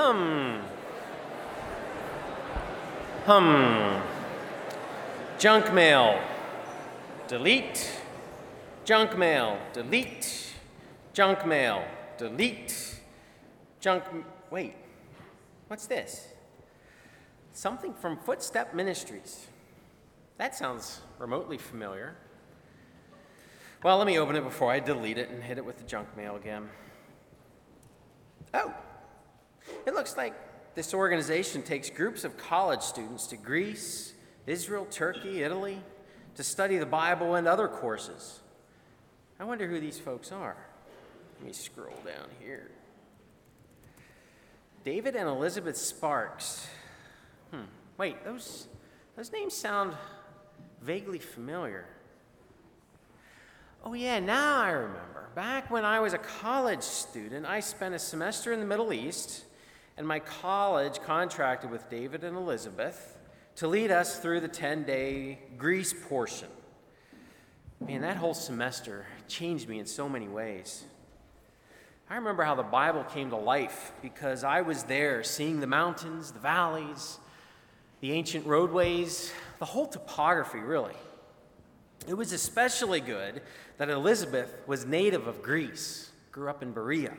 Hum. Hum. Junk mail. Delete. Junk mail. Delete. Junk mail. Delete. Junk. Wait. What's this? Something from Footstep Ministries. That sounds remotely familiar. Well, let me open it before I delete it and hit it with the junk mail again. Oh, it looks like this organization takes groups of college students to Greece, Israel, Turkey, Italy to study the Bible and other courses. I wonder who these folks are. Let me scroll down here. David and Elizabeth Sparks. Hmm. Wait, those, those names sound vaguely familiar. Oh, yeah, now I remember. Back when I was a college student, I spent a semester in the Middle East, and my college contracted with David and Elizabeth to lead us through the 10 day Greece portion. Man, that whole semester changed me in so many ways. I remember how the Bible came to life because I was there seeing the mountains, the valleys, the ancient roadways, the whole topography, really. It was especially good that Elizabeth was native of Greece, grew up in Berea.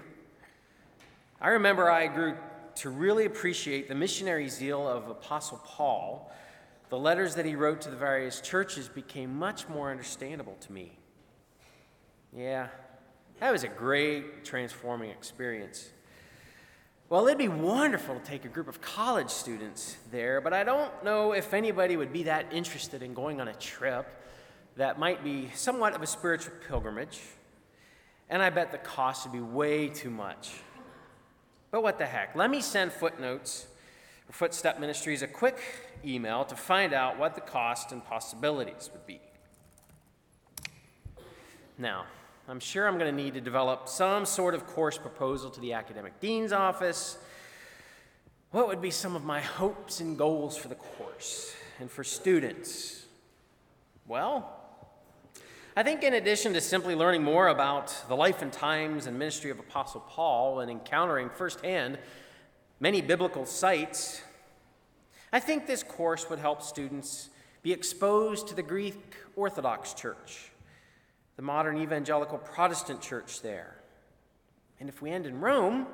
I remember I grew to really appreciate the missionary zeal of Apostle Paul. The letters that he wrote to the various churches became much more understandable to me. Yeah, that was a great transforming experience. Well, it'd be wonderful to take a group of college students there, but I don't know if anybody would be that interested in going on a trip that might be somewhat of a spiritual pilgrimage, and I bet the cost would be way too much. But what the heck? Let me send Footnotes Footstep Ministries a quick email to find out what the cost and possibilities would be. Now, I'm sure I'm going to need to develop some sort of course proposal to the academic dean's office. What would be some of my hopes and goals for the course and for students? Well, I think in addition to simply learning more about the life and times and ministry of Apostle Paul and encountering firsthand many biblical sites, I think this course would help students be exposed to the Greek Orthodox Church the modern evangelical Protestant church there. And if we end in Rome,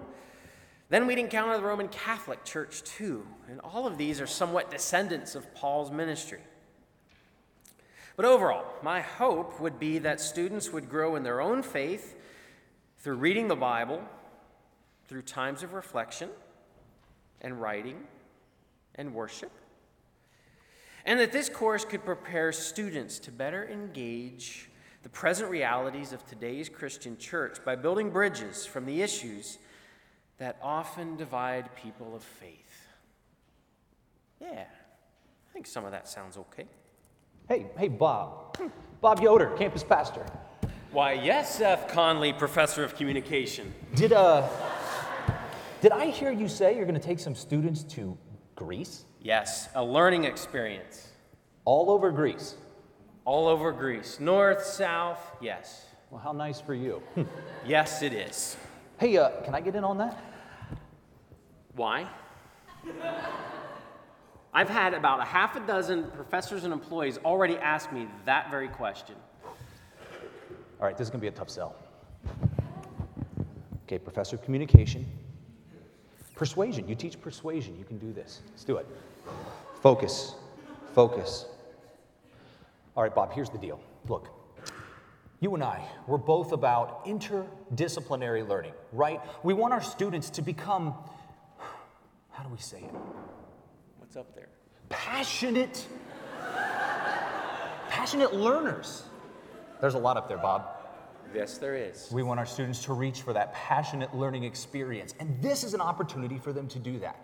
then we'd encounter the Roman Catholic Church too. And all of these are somewhat descendants of Paul's ministry. But overall, my hope would be that students would grow in their own faith through reading the Bible, through times of reflection and writing and worship, and that this course could prepare students to better engage the present realities of today's Christian church by building bridges from the issues that often divide people of faith. Yeah, I think some of that sounds okay. Hey, hey, Bob. Bob Yoder, campus pastor. Why, yes, Seth Conley, professor of communication. Did uh did I hear you say you're going to take some students to Greece? Yes, a learning experience. All over Greece. All over Greece. North, south, yes. Well, how nice for you. yes, it is. Hey, uh, can I get in on that? Why? I've had about a half a dozen professors and employees already ask me that very question. All right, this is going to be a tough sell. Okay, professor of communication. Persuasion. You teach persuasion. You can do this. Let's do it. Focus. Focus. All right, Bob, here's the deal. Look, you and I, we're both about interdisciplinary learning, right? We want our students to become, how do we say it? What's up there? Passionate, passionate learners. There's a lot up there, Bob. Yes, there is. We want our students to reach for that passionate learning experience, and this is an opportunity for them to do that.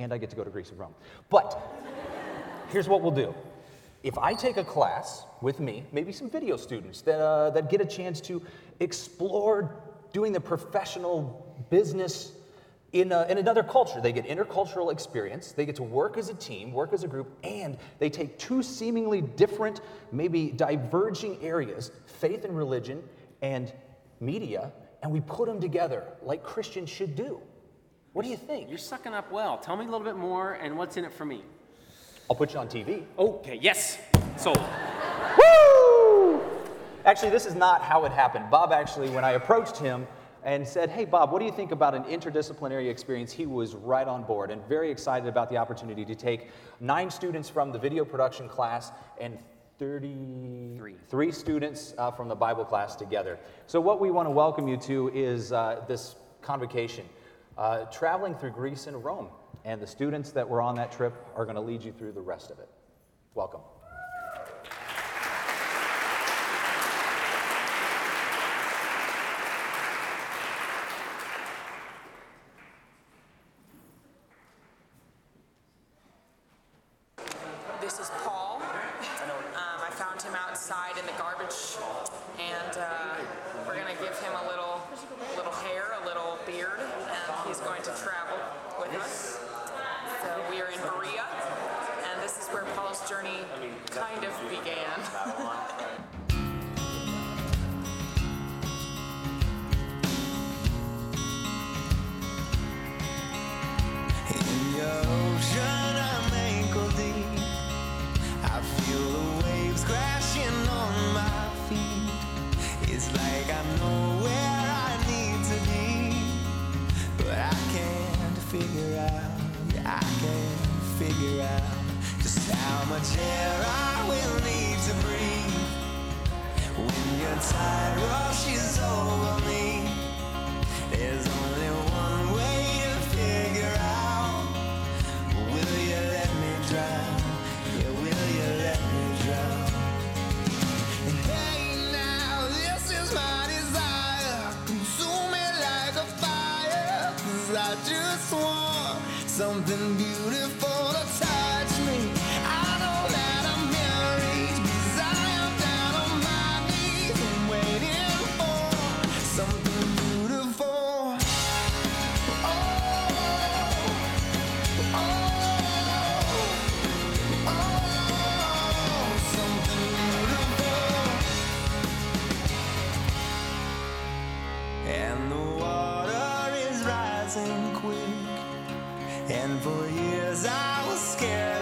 And I get to go to Greece and Rome. But here's what we'll do if I take a class with me, maybe some video students that, uh, that get a chance to explore doing the professional business in, a, in another culture, they get intercultural experience, they get to work as a team, work as a group, and they take two seemingly different, maybe diverging areas faith and religion and media and we put them together like Christians should do. What do you think? You're sucking up well. Tell me a little bit more and what's in it for me. I'll put you on TV. Okay, yes. Sold. Woo! Actually, this is not how it happened. Bob actually, when I approached him and said, Hey, Bob, what do you think about an interdisciplinary experience? He was right on board and very excited about the opportunity to take nine students from the video production class and 33 Three students uh, from the Bible class together. So, what we want to welcome you to is uh, this convocation, uh, traveling through Greece and Rome. And the students that were on that trip are going to lead you through the rest of it. Welcome. This is Paul. Um, I found him outside in the garbage, and uh, we're gonna give him a little, little hair, a little beard, and he's going to travel with us. So we are in Berea, and this is where Paul's journey kind of began. much air I will need to breathe when your tide rushes over me. There's only one way to figure out. Will you let me drown? Yeah, will you let me drown? Hey, now this is my desire. Consume me like a fire. 'Cause I just want something beautiful to touch scared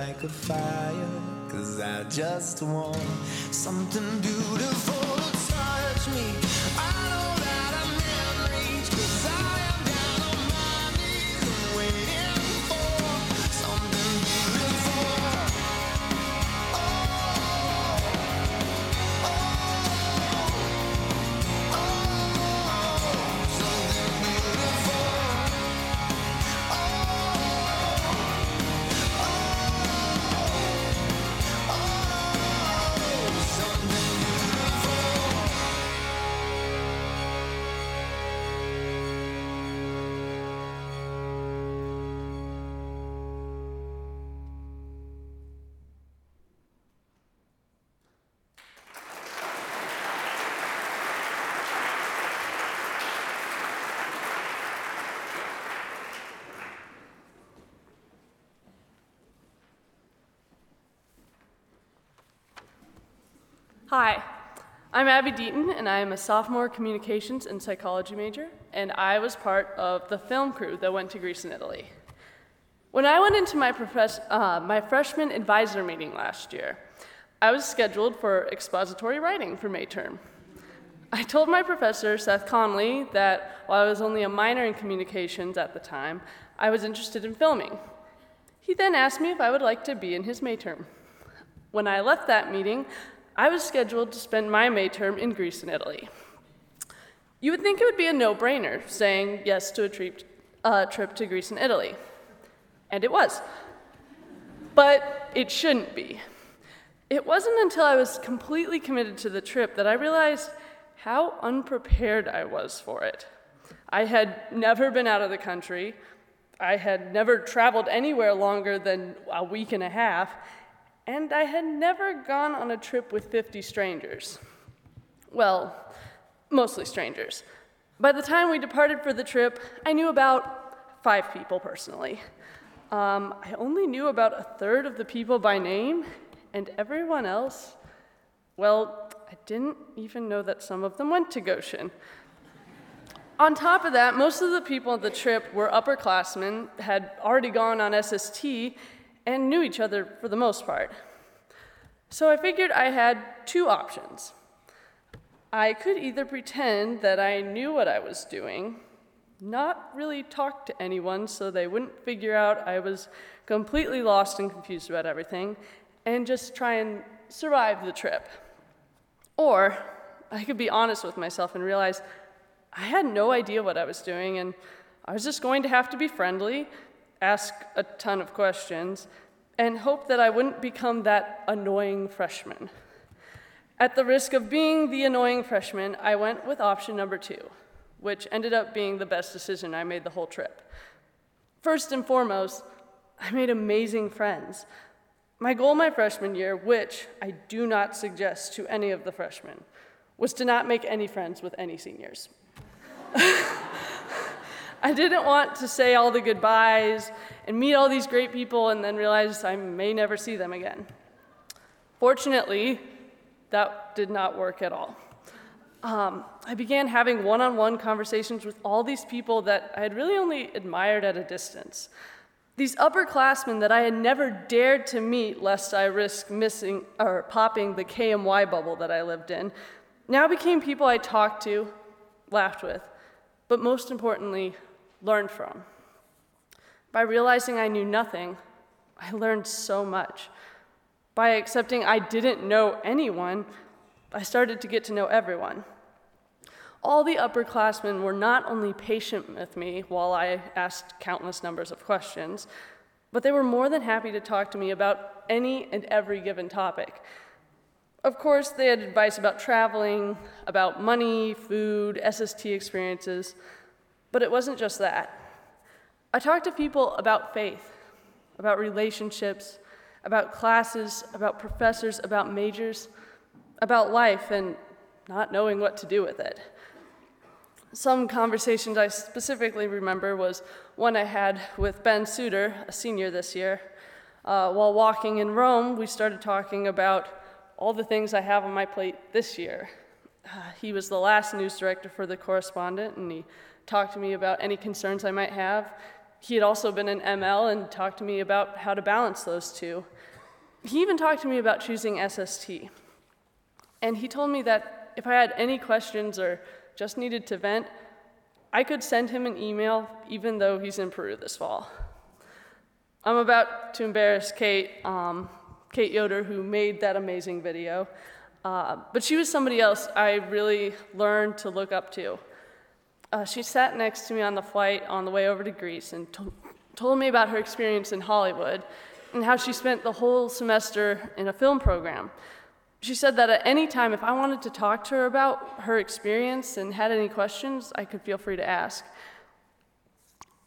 like a fire. Cause I just want something beautiful to touch me. I know Hi, I'm Abby Deaton, and I am a sophomore communications and psychology major, and I was part of the film crew that went to Greece and Italy. When I went into my, profess- uh, my freshman advisor meeting last year, I was scheduled for expository writing for May term. I told my professor, Seth Conley, that while I was only a minor in communications at the time, I was interested in filming. He then asked me if I would like to be in his May term. When I left that meeting, I was scheduled to spend my May term in Greece and Italy. You would think it would be a no brainer saying yes to a trip, uh, trip to Greece and Italy. And it was. But it shouldn't be. It wasn't until I was completely committed to the trip that I realized how unprepared I was for it. I had never been out of the country. I had never traveled anywhere longer than a week and a half, and I had never gone on a trip with 50 strangers. Well, mostly strangers. By the time we departed for the trip, I knew about five people personally. Um, I only knew about a third of the people by name, and everyone else, well, I didn't even know that some of them went to Goshen. On top of that, most of the people on the trip were upperclassmen, had already gone on SST, and knew each other for the most part. So I figured I had two options. I could either pretend that I knew what I was doing, not really talk to anyone so they wouldn't figure out I was completely lost and confused about everything, and just try and survive the trip. Or I could be honest with myself and realize I had no idea what I was doing, and I was just going to have to be friendly, ask a ton of questions, and hope that I wouldn't become that annoying freshman. At the risk of being the annoying freshman, I went with option number two, which ended up being the best decision I made the whole trip. First and foremost, I made amazing friends. My goal my freshman year, which I do not suggest to any of the freshmen, was to not make any friends with any seniors. I didn't want to say all the goodbyes and meet all these great people and then realize I may never see them again. Fortunately, that did not work at all. Um, I began having one on one conversations with all these people that I had really only admired at a distance. These upperclassmen that I had never dared to meet lest I risk missing or popping the KMY bubble that I lived in now became people I talked to, laughed with, but most importantly, learned from. By realizing I knew nothing, I learned so much. By accepting I didn't know anyone, I started to get to know everyone. All the upperclassmen were not only patient with me while I asked countless numbers of questions, but they were more than happy to talk to me about any and every given topic. Of course, they had advice about traveling, about money, food, SST experiences, but it wasn't just that. I talked to people about faith, about relationships, about classes, about professors, about majors, about life, and not knowing what to do with it. Some conversations I specifically remember was one I had with Ben Suter, a senior this year. Uh, while walking in Rome, we started talking about all the things I have on my plate this year. Uh, he was the last news director for the correspondent, and he talked to me about any concerns I might have. He had also been an ML and talked to me about how to balance those two. He even talked to me about choosing SST. And he told me that if I had any questions or just needed to vent, I could send him an email even though he's in Peru this fall. I'm about to embarrass Kate, um, Kate Yoder, who made that amazing video. Uh, but she was somebody else I really learned to look up to. Uh, she sat next to me on the flight on the way over to Greece and to- told me about her experience in Hollywood and how she spent the whole semester in a film program. She said that at any time, if I wanted to talk to her about her experience and had any questions, I could feel free to ask.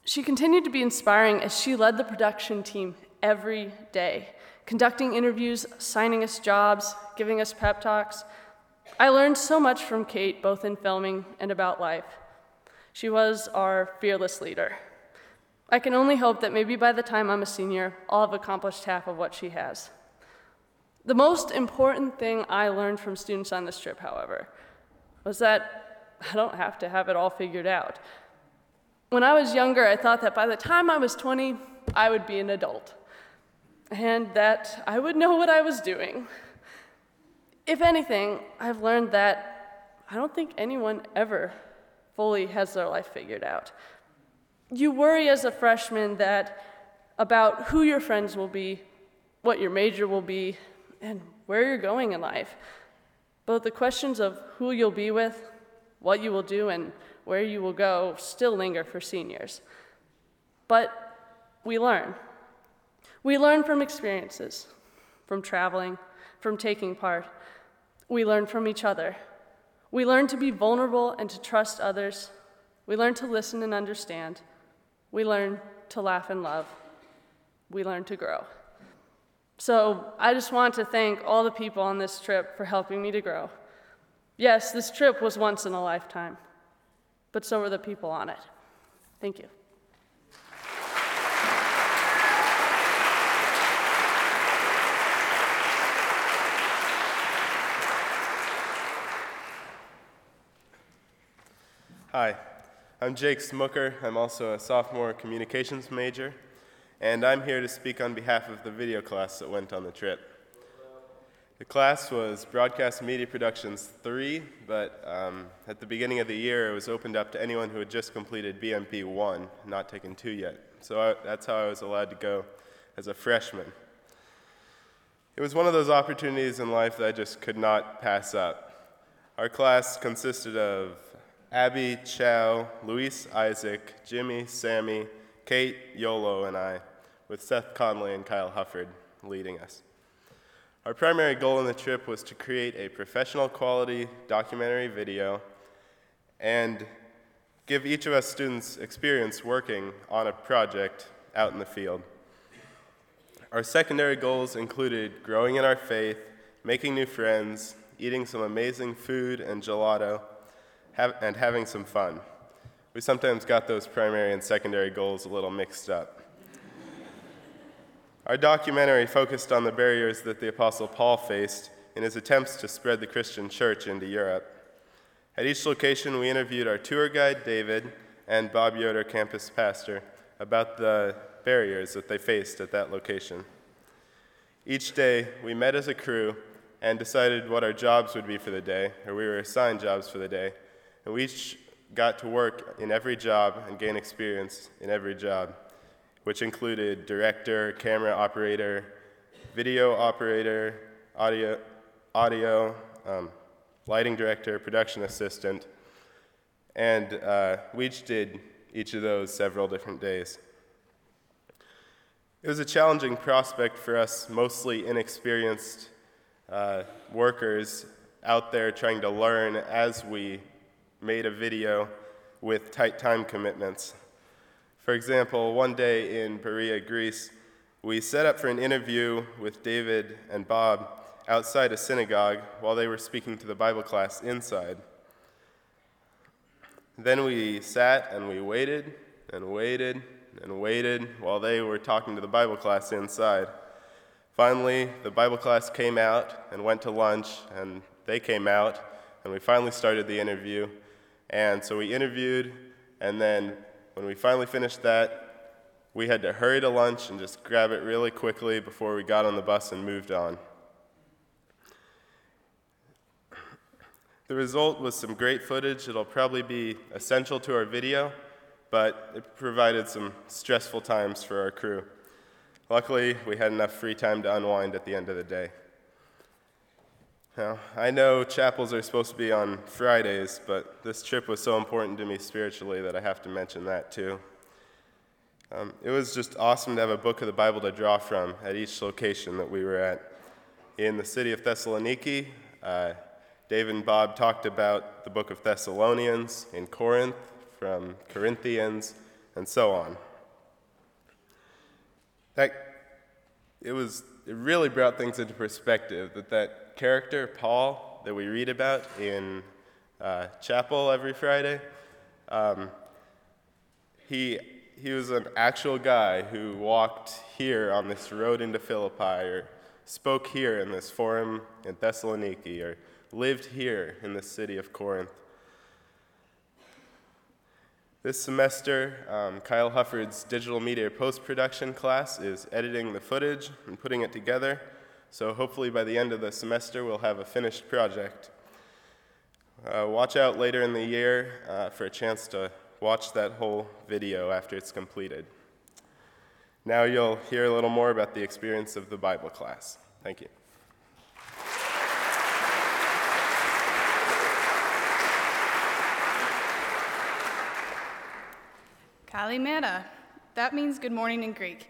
She continued to be inspiring as she led the production team every day, conducting interviews, signing us jobs, giving us pep talks. I learned so much from Kate, both in filming and about life. She was our fearless leader. I can only hope that maybe by the time I'm a senior, I'll have accomplished half of what she has. The most important thing I learned from students on this trip, however, was that I don't have to have it all figured out. When I was younger, I thought that by the time I was 20, I would be an adult and that I would know what I was doing. If anything, I've learned that I don't think anyone ever fully has their life figured out. You worry as a freshman that about who your friends will be, what your major will be, and where you're going in life. But the questions of who you'll be with, what you will do, and where you will go still linger for seniors. But we learn. We learn from experiences, from traveling, from taking part. We learn from each other. We learn to be vulnerable and to trust others. We learn to listen and understand. We learn to laugh and love. We learn to grow. So I just want to thank all the people on this trip for helping me to grow. Yes, this trip was once in a lifetime, but so were the people on it. Thank you. Hi, I'm Jake Smucker. I'm also a sophomore communications major, and I'm here to speak on behalf of the video class that went on the trip. The class was Broadcast Media Productions 3, but um, at the beginning of the year it was opened up to anyone who had just completed BMP 1, not taken 2 yet. So I, that's how I was allowed to go as a freshman. It was one of those opportunities in life that I just could not pass up. Our class consisted of Abby, Chow, Luis, Isaac, Jimmy, Sammy, Kate, Yolo, and I, with Seth Conley and Kyle Hufford leading us. Our primary goal in the trip was to create a professional quality documentary video and give each of us students experience working on a project out in the field. Our secondary goals included growing in our faith, making new friends, eating some amazing food and gelato, have, and having some fun. We sometimes got those primary and secondary goals a little mixed up. Our documentary focused on the barriers that the Apostle Paul faced in his attempts to spread the Christian church into Europe. At each location, we interviewed our tour guide, David, and Bob Yoder, campus pastor, about the barriers that they faced at that location. Each day, we met as a crew and decided what our jobs would be for the day, or we were assigned jobs for the day, and we each got to work in every job and gain experience in every job, which included director, camera operator, video operator, audio, audio um, lighting director, production assistant, and uh, we each did each of those several different days. It was a challenging prospect for us, mostly inexperienced uh, workers out there trying to learn as we made a video with tight time commitments. For example, one day in Berea, Greece, we set up for an interview with David and Bob outside a synagogue while they were speaking to the Bible class inside. Then we sat and we waited and waited and waited while they were talking to the Bible class inside. Finally, the Bible class came out and went to lunch, and they came out, and we finally started the interview. And so we interviewed, and then when we finally finished that, we had to hurry to lunch and just grab it really quickly before we got on the bus and moved on. The result was some great footage. It'll probably be essential to our video, but it provided some stressful times for our crew. Luckily, we had enough free time to unwind at the end of the day. Now, I know chapels are supposed to be on Fridays, but this trip was so important to me spiritually that I have to mention that too. Um, it was just awesome to have a book of the Bible to draw from at each location that we were at. In the city of Thessaloniki, uh, Dave and Bob talked about the book of Thessalonians, in Corinth, from Corinthians, and so on. That, it was it really brought things into perspective that that character, Paul, that we read about in uh, chapel every Friday, um, he, he was an actual guy who walked here on this road into Philippi or spoke here in this forum in Thessaloniki or lived here in the city of Corinth. This semester, um, Kyle Hufford's digital media post production class is editing the footage and putting it together. So, hopefully, by the end of the semester, we'll have a finished project. Uh, watch out later in the year uh, for a chance to watch that whole video after it's completed. Now, you'll hear a little more about the experience of the Bible class. Thank you. Kalimera. That means good morning in Greek.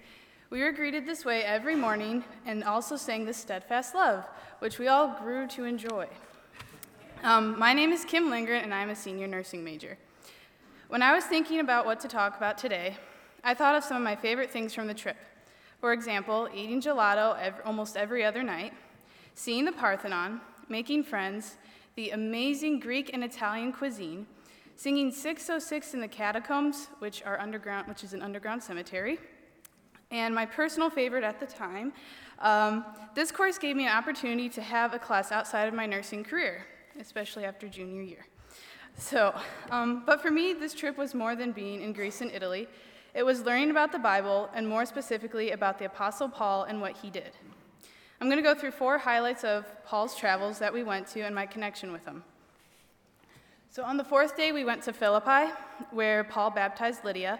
We were greeted this way every morning and also sang the steadfast love, which we all grew to enjoy. Um, my name is Kim Lingren, and I'm a senior nursing major. When I was thinking about what to talk about today, I thought of some of my favorite things from the trip. For example, eating gelato almost every other night, seeing the Parthenon, making friends, the amazing Greek and Italian cuisine, singing 606 in the catacombs, which are underground, which is an underground cemetery. And my personal favorite at the time, um, this course gave me an opportunity to have a class outside of my nursing career, especially after junior year. So, um, but for me, this trip was more than being in Greece and Italy. It was learning about the Bible, and more specifically about the Apostle Paul and what he did. I'm going to go through four highlights of Paul's travels that we went to and my connection with him. So on the fourth day, we went to Philippi, where Paul baptized Lydia.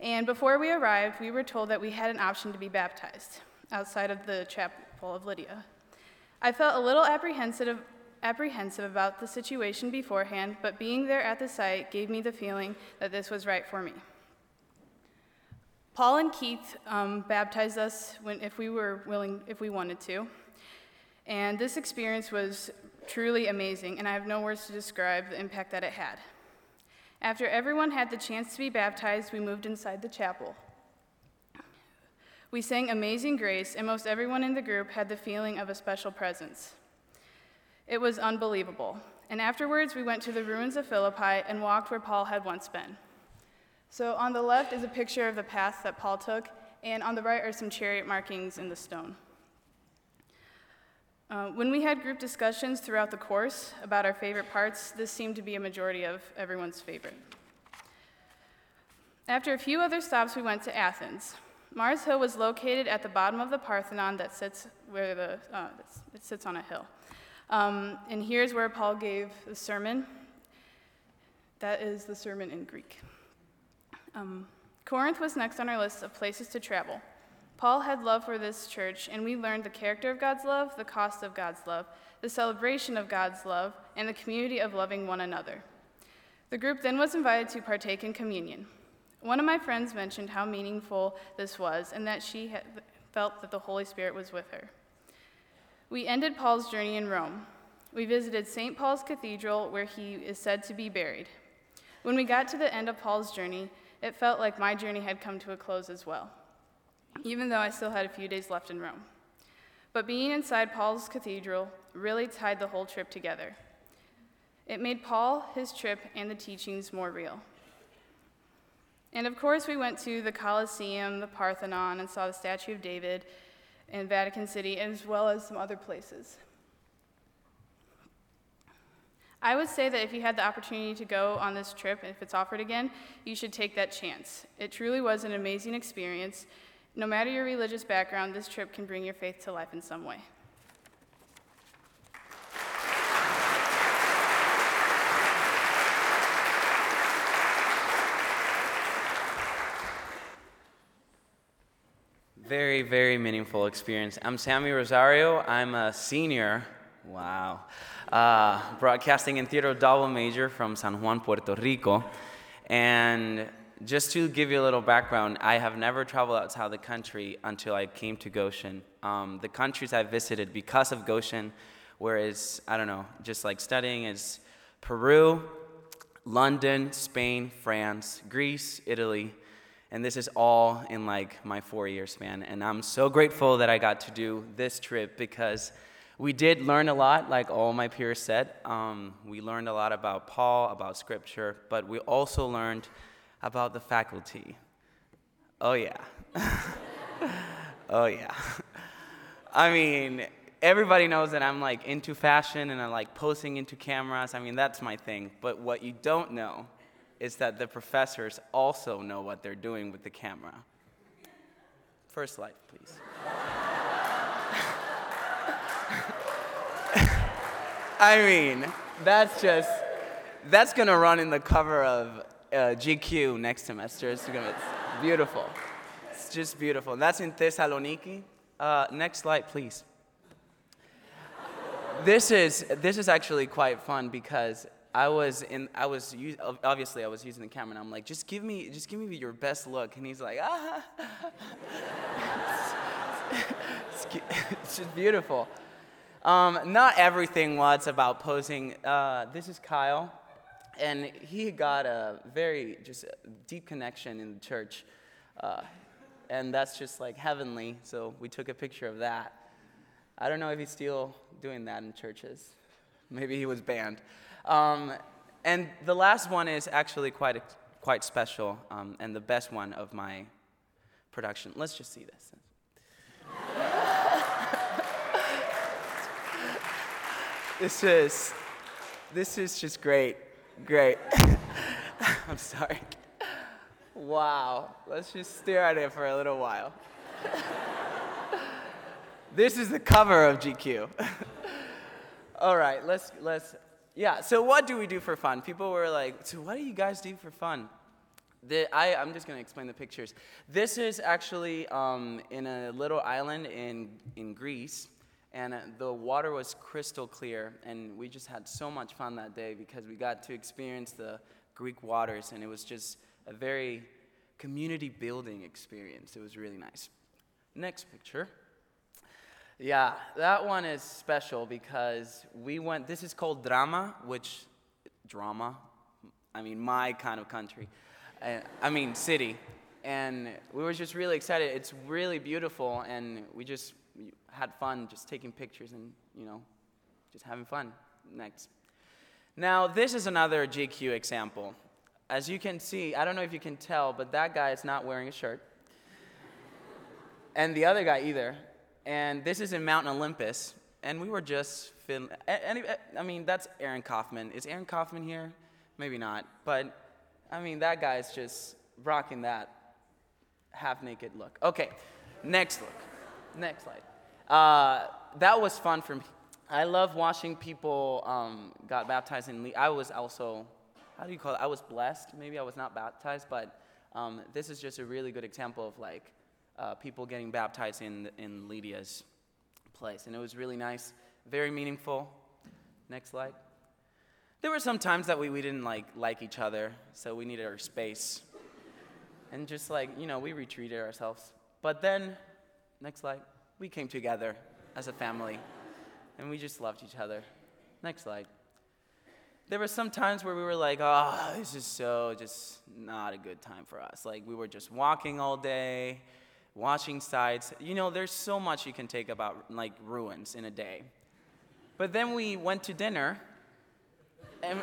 And before we arrived, we were told that we had an option to be baptized outside of the chapel of Lydia. I felt a little apprehensive, apprehensive about the situation beforehand, but being there at the site gave me the feeling that this was right for me. Paul and Keith um, baptized us when, if we were willing, if we wanted to. And this experience was truly amazing, and I have no words to describe the impact that it had. After everyone had the chance to be baptized, we moved inside the chapel. We sang Amazing Grace, and most everyone in the group had the feeling of a special presence. It was unbelievable. And afterwards, we went to the ruins of Philippi and walked where Paul had once been. So on the left is a picture of the path that Paul took, and on the right are some chariot markings in the stone. Uh, when we had group discussions throughout the course about our favorite parts, this seemed to be a majority of everyone's favorite. After a few other stops, we went to Athens. Mars Hill was located at the bottom of the Parthenon that sits where the uh, it sits on a hill. Um, and here's where Paul gave the sermon. That is the sermon in Greek. Um, Corinth was next on our list of places to travel. Paul had love for this church, and we learned the character of God's love, the cost of God's love, the celebration of God's love, and the community of loving one another. The group then was invited to partake in communion. One of my friends mentioned how meaningful this was and that she felt that the Holy Spirit was with her. We ended Paul's journey in Rome. We visited St. Paul's Cathedral, where he is said to be buried. When we got to the end of Paul's journey, it felt like my journey had come to a close as well even though I still had a few days left in Rome. But being inside Paul's cathedral really tied the whole trip together. It made Paul, his trip, and the teachings more real. And of course, we went to the Colosseum, the Parthenon, and saw the Statue of David in Vatican City, as well as some other places. I would say that if you had the opportunity to go on this trip, if it's offered again, you should take that chance. It truly was an amazing experience, no matter your religious background, this trip can bring your faith to life in some way. Very, very meaningful experience. I'm Sammy Rosario. I'm a senior. Wow. Uh, broadcasting and theater double major from San Juan, Puerto Rico. And just to give you a little background, I have never traveled outside the country until I came to Goshen. Um, the countries I visited because of Goshen, whereas, I don't know, just like studying, is Peru, London, Spain, France, Greece, Italy, and this is all in like my four year span. And I'm so grateful that I got to do this trip because we did learn a lot, like all my peers said. Um, we learned a lot about Paul, about scripture, but we also learned about the faculty. Oh, yeah. oh, yeah. I mean, everybody knows that I'm like into fashion and I like posing into cameras. I mean, that's my thing. But what you don't know is that the professors also know what they're doing with the camera. First slide, please. I mean, that's just, that's gonna run in the cover of uh, GQ next semester. It's, it's beautiful. It's just beautiful. And that's in Thessaloniki. Uh, next slide, please. This is, this is actually quite fun because I was in, I was, obviously I was using the camera and I'm like, just give me, just give me your best look. And he's like, ah. it's, it's just beautiful. Um, not everything was about posing. Uh, this is Kyle, and he got a very just deep connection in the church, uh, and that's just like heavenly. So we took a picture of that. I don't know if he's still doing that in churches. Maybe he was banned. Um, and the last one is actually quite a, quite special, um, and the best one of my production. Let's just see this. This is, this is just great, great. I'm sorry. Wow, let's just stare at it for a little while. this is the cover of GQ. All right, let's, let's, yeah, so what do we do for fun? People were like, so what do you guys do for fun? The, I, I'm just going to explain the pictures. This is actually um, in a little island in, in Greece and uh, the water was crystal clear and we just had so much fun that day because we got to experience the greek waters and it was just a very community building experience. It was really nice. Next picture. Yeah that one is special because we went this is called drama which drama? I mean my kind of country. Uh, i mean city. And we were just really excited. It's really beautiful and we just had fun just taking pictures and, you know, just having fun. Next. Now, this is another GQ example. As you can see, I don't know if you can tell, but that guy is not wearing a shirt. And the other guy either. And this is in Mount Olympus. And we were just film- I mean, that's Aaron Kaufman. Is Aaron Kaufman here? Maybe not. But, I mean, that guy is just rocking that half naked look. Okay, next look. Next slide. Uh, that was fun for me. I love watching people um, got baptized in. I was also, how do you call it? I was blessed. Maybe I was not baptized, but um, this is just a really good example of like uh, people getting baptized in in Lydia's place, and it was really nice, very meaningful. Next slide. There were some times that we, we didn't like like each other, so we needed our space, and just like you know we retreated ourselves. But then, next slide we came together as a family and we just loved each other. Next slide. There were some times where we were like, oh, this is so just not a good time for us. Like, we were just walking all day, watching sights. You know, there's so much you can take about like ruins in a day. But then we went to dinner and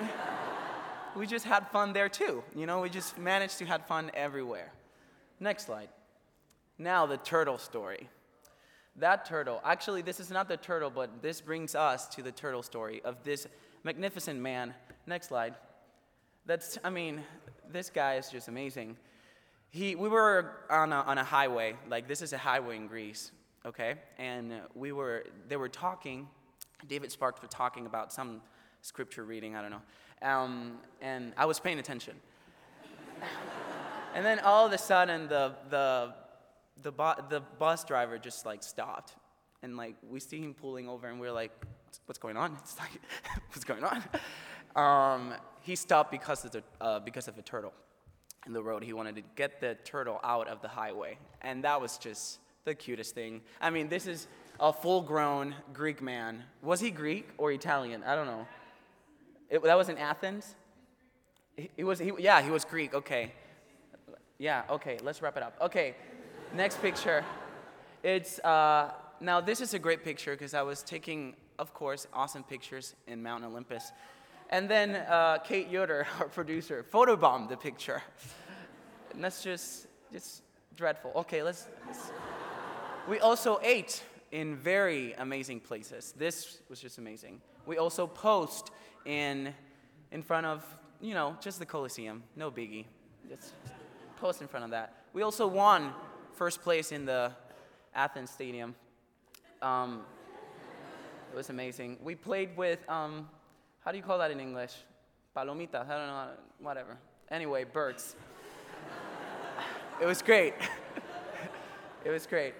we just had fun there too. You know, we just managed to have fun everywhere. Next slide. Now, the turtle story that turtle, actually, this is not the turtle, but this brings us to the turtle story of this magnificent man. Next slide. That's, I mean, this guy is just amazing. He, we were on a, on a highway, like this is a highway in Greece, okay? And we were, they were talking, David Sparks was talking about some scripture reading, I don't know. Um, and I was paying attention. and then all of a sudden, the, the the, bu- the bus driver just like stopped. And like we see him pulling over and we're like what's going on? It's like what's going on? Um, he stopped because of, the, uh, because of a turtle in the road. He wanted to get the turtle out of the highway. And that was just the cutest thing. I mean this is a full-grown greek man. Was he greek or italian? I don't know. It, that was in athens? He, he was he, yeah he was greek. Okay. Yeah okay let's wrap it up. Okay Next picture. It's, uh, now this is a great picture because I was taking, of course, awesome pictures in Mount Olympus. And then uh, Kate Yoder, our producer, photobombed the picture. and that's just, just dreadful. Okay, let's, let's. We also ate in very amazing places. This was just amazing. We also post in, in front of, you know, just the Coliseum. No biggie. Just post in front of that. We also won first place in the Athens Stadium. Um, it was amazing. We played with, um, how do you call that in English? Palomitas, I don't know, whatever. Anyway, birds. it was great. it was great.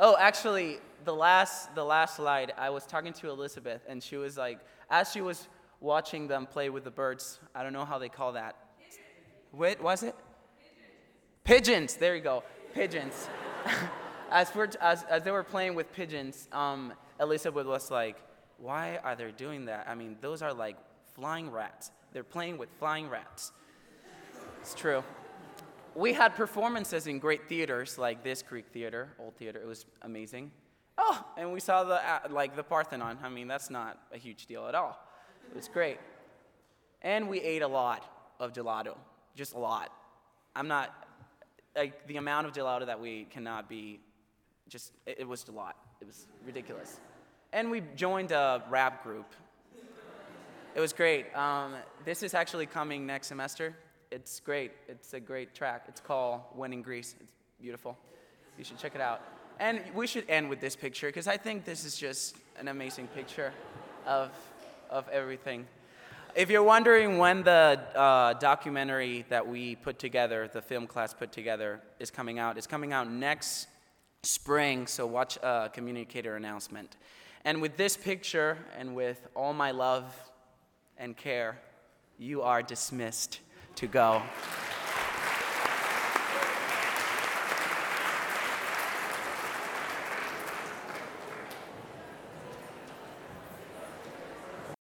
Oh, actually, the last, the last slide, I was talking to Elizabeth, and she was like, as she was watching them play with the birds, I don't know how they call that. What was it? Pigeons. There you go. Pigeons. as, as, as they were playing with pigeons, um, was like, why are they doing that? I mean, those are like flying rats. They're playing with flying rats. It's true. We had performances in great theaters like this Greek theater, old theater. It was amazing. Oh, and we saw the uh, like the Parthenon. I mean, that's not a huge deal at all. It was great. And we ate a lot of gelato, just a lot. I'm not like the amount of gelato that we cannot be just it, it was a lot. It was ridiculous. And we joined a rap group. It was great. Um, this is actually coming next semester. It's great. It's a great track. It's called When in Greece. It's beautiful. You should check it out. And we should end with this picture because I think this is just an amazing picture of, of everything. If you're wondering when the uh, documentary that we put together, the film class put together, is coming out, it's coming out next spring, so watch a communicator announcement. And with this picture and with all my love and care, you are dismissed to go.